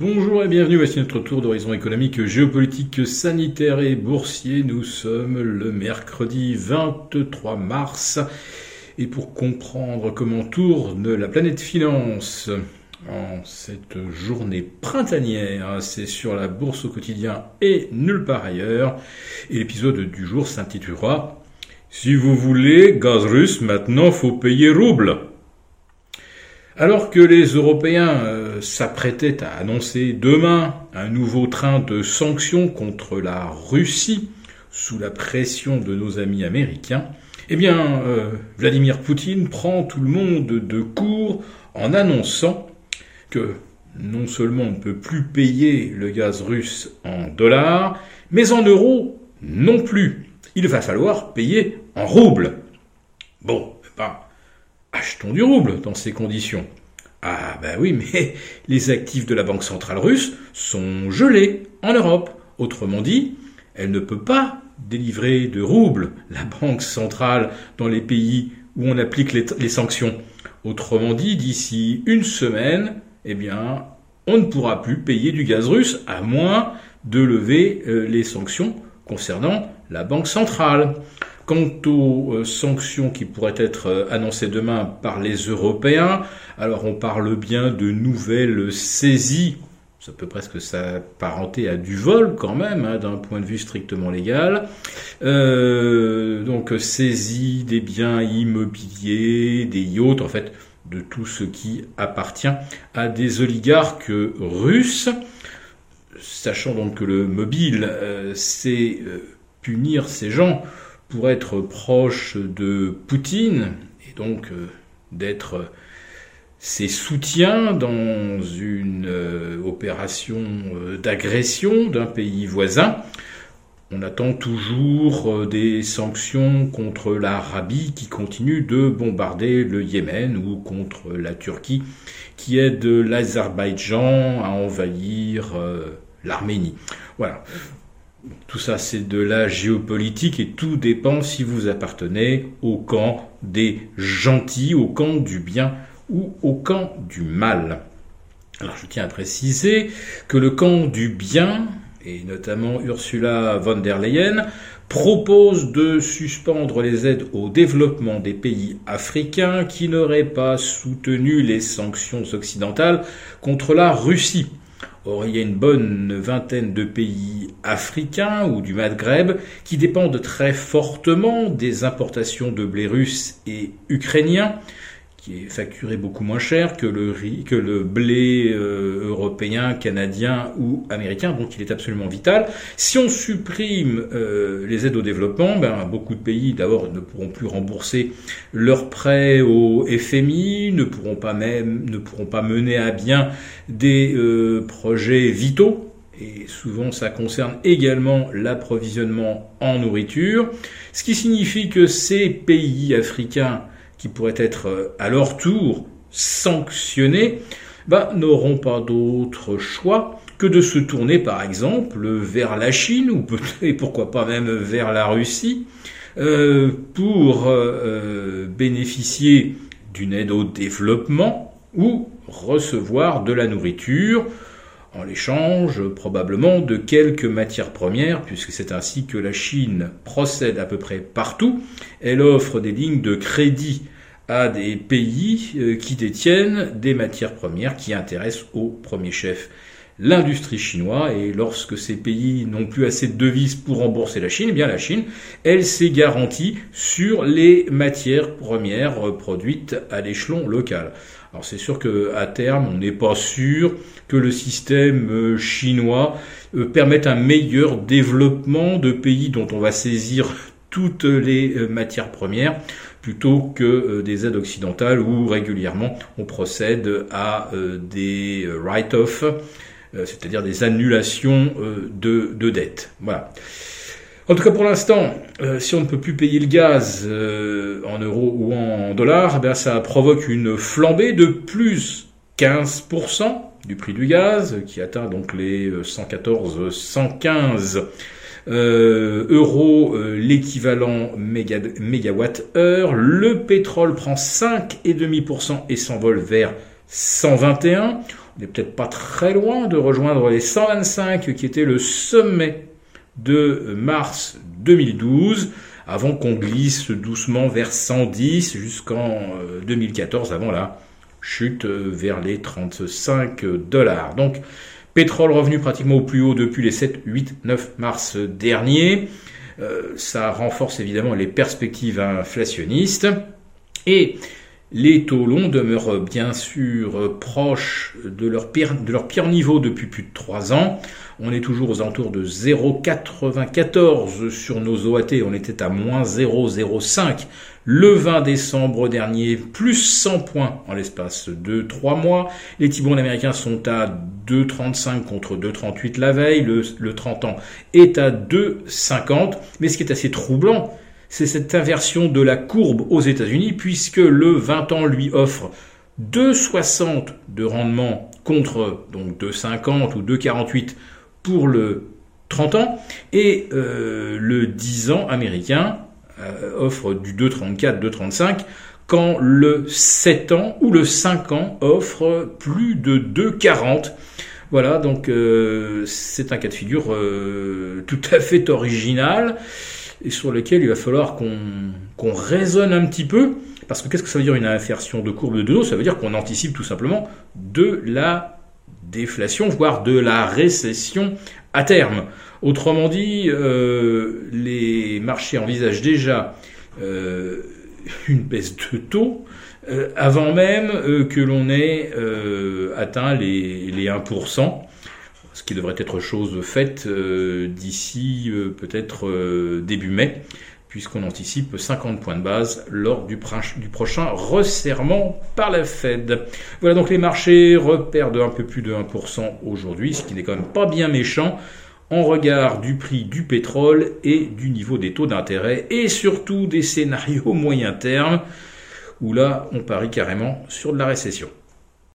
Bonjour et bienvenue, voici notre tour d'horizon économique, géopolitique, sanitaire et boursier. Nous sommes le mercredi 23 mars et pour comprendre comment tourne la planète finance en cette journée printanière, c'est sur la bourse au quotidien et nulle part ailleurs. Et l'épisode du jour s'intitulera Si vous voulez gaz russe, maintenant faut payer rouble. Alors que les Européens s'apprêtaient à annoncer demain un nouveau train de sanctions contre la Russie sous la pression de nos amis américains, eh bien, euh, Vladimir Poutine prend tout le monde de court en annonçant que non seulement on ne peut plus payer le gaz russe en dollars, mais en euros non plus. Il va falloir payer en roubles. Bon, ben, achetons du rouble dans ces conditions. Ah ben oui, mais les actifs de la Banque centrale russe sont gelés en Europe. Autrement dit, elle ne peut pas délivrer de roubles, la Banque centrale, dans les pays où on applique les, sanctions. Autrement dit, d'ici une semaine, eh bien, on ne pourra plus payer du gaz russe à moins de lever euh, les sanctions concernant la Banque centrale. Quant aux euh, sanctions qui pourraient être euh, annoncées demain par les Européens, alors on parle bien de nouvelles saisies. Ça peut presque s'apparenter à du vol quand même, hein, d'un point de vue strictement légal. Euh, donc saisie des biens immobiliers, des yachts, en fait, de tout ce qui appartient à des oligarques russes. Sachant donc que le mobile, c'est punir ces gens pour être proche de Poutine et donc euh, d'être ses soutiens dans une euh, opération euh, d'agression d'un pays voisin. On attend toujours des sanctions contre l'Arabie qui continue de bombarder le Yémen ou contre la Turquie qui aide l'Azerbaïdjan à envahir l'Arménie. Voilà. Tout ça, c'est de la géopolitique et tout dépend si vous appartenez au camp des gentils, au camp du bien ou au camp du mal. Alors je tiens à préciser que le camp du bien, et notamment Ursula von der Leyen, propose de suspendre les aides au développement des pays africains qui n'auraient pas soutenu les sanctions occidentales contre la Russie. Or, il y a une bonne vingtaine de pays africains ou du Maghreb qui dépendent très fortement des importations de blé russe et ukrainien qui est facturé beaucoup moins cher que le, riz, que le blé euh, européen, canadien ou américain, donc il est absolument vital. Si on supprime euh, les aides au développement, ben, beaucoup de pays d'abord ne pourront plus rembourser leurs prêts au FMI, ne pourront pas même ne pourront pas mener à bien des euh, projets vitaux. Et souvent, ça concerne également l'approvisionnement en nourriture, ce qui signifie que ces pays africains qui pourraient être euh, à leur tour sanctionnés, bah, n'auront pas d'autre choix que de se tourner par exemple vers la Chine ou peut-être pourquoi pas même vers la Russie euh, pour euh, bénéficier d'une aide au développement ou recevoir de la nourriture en l'échange probablement de quelques matières premières, puisque c'est ainsi que la Chine procède à peu près partout. Elle offre des lignes de crédit à des pays euh, qui détiennent des matières premières qui intéressent au premier chef l'industrie chinoise et lorsque ces pays n'ont plus assez de devises pour rembourser la Chine, eh bien la Chine, elle s'est garantie sur les matières premières produites à l'échelon local. Alors c'est sûr que à terme, on n'est pas sûr que le système euh, chinois euh, permette un meilleur développement de pays dont on va saisir toutes les euh, matières premières plutôt que des aides occidentales où régulièrement on procède à des write-off, c'est-à-dire des annulations de, de dettes. Voilà. En tout cas, pour l'instant, euh, si on ne peut plus payer le gaz euh, en euros ou en dollars, eh ça provoque une flambée de plus 15% du prix du gaz, qui atteint donc les 114, 115 euh, euros l'équivalent mégawatt-heure. Le pétrole prend 5,5% et s'envole vers 121. n'est peut-être pas très loin de rejoindre les 125 qui était le sommet de mars 2012 avant qu'on glisse doucement vers 110 jusqu'en 2014 avant la chute vers les 35 dollars. Donc pétrole revenu pratiquement au plus haut depuis les 7, 8, 9 mars dernier. Euh, ça renforce évidemment les perspectives inflationnistes. Et les taux longs demeurent bien sûr proches de leur, pire, de leur pire niveau depuis plus de 3 ans. On est toujours aux alentours de 0,94 sur nos OAT. On était à moins 0,05 le 20 décembre dernier, plus 100 points en l'espace de 3 mois. Les T-bonds américains sont à 2,35 contre 2,38 la veille. Le, le 30 ans est à 2,50. Mais ce qui est assez troublant, c'est cette inversion de la courbe aux États-Unis, puisque le 20 ans lui offre 2,60 de rendement contre donc 2,50 ou 2,48 pour le 30 ans, et euh, le 10 ans américain euh, offre du 2,34, 2,35, quand le 7 ans ou le 5 ans offre plus de 2,40. Voilà, donc euh, c'est un cas de figure tout à fait original et sur lequel il va falloir qu'on raisonne un petit peu. Parce que qu'est-ce que ça veut dire une inversion de courbe de dos Ça veut dire qu'on anticipe tout simplement de la déflation, voire de la récession à terme. Autrement dit, euh, les marchés envisagent déjà euh, une baisse de taux euh, avant même que l'on ait atteint les, les 1% ce qui devrait être chose faite d'ici peut-être début mai puisqu'on anticipe 50 points de base lors du, prochain resserrement par la Fed. Voilà donc les marchés repèrent de un peu plus de 1% aujourd'hui, ce qui n'est quand même pas bien méchant en regard du prix du pétrole et du niveau des taux d'intérêt et surtout des scénarios moyen terme où là on parie carrément sur de la récession.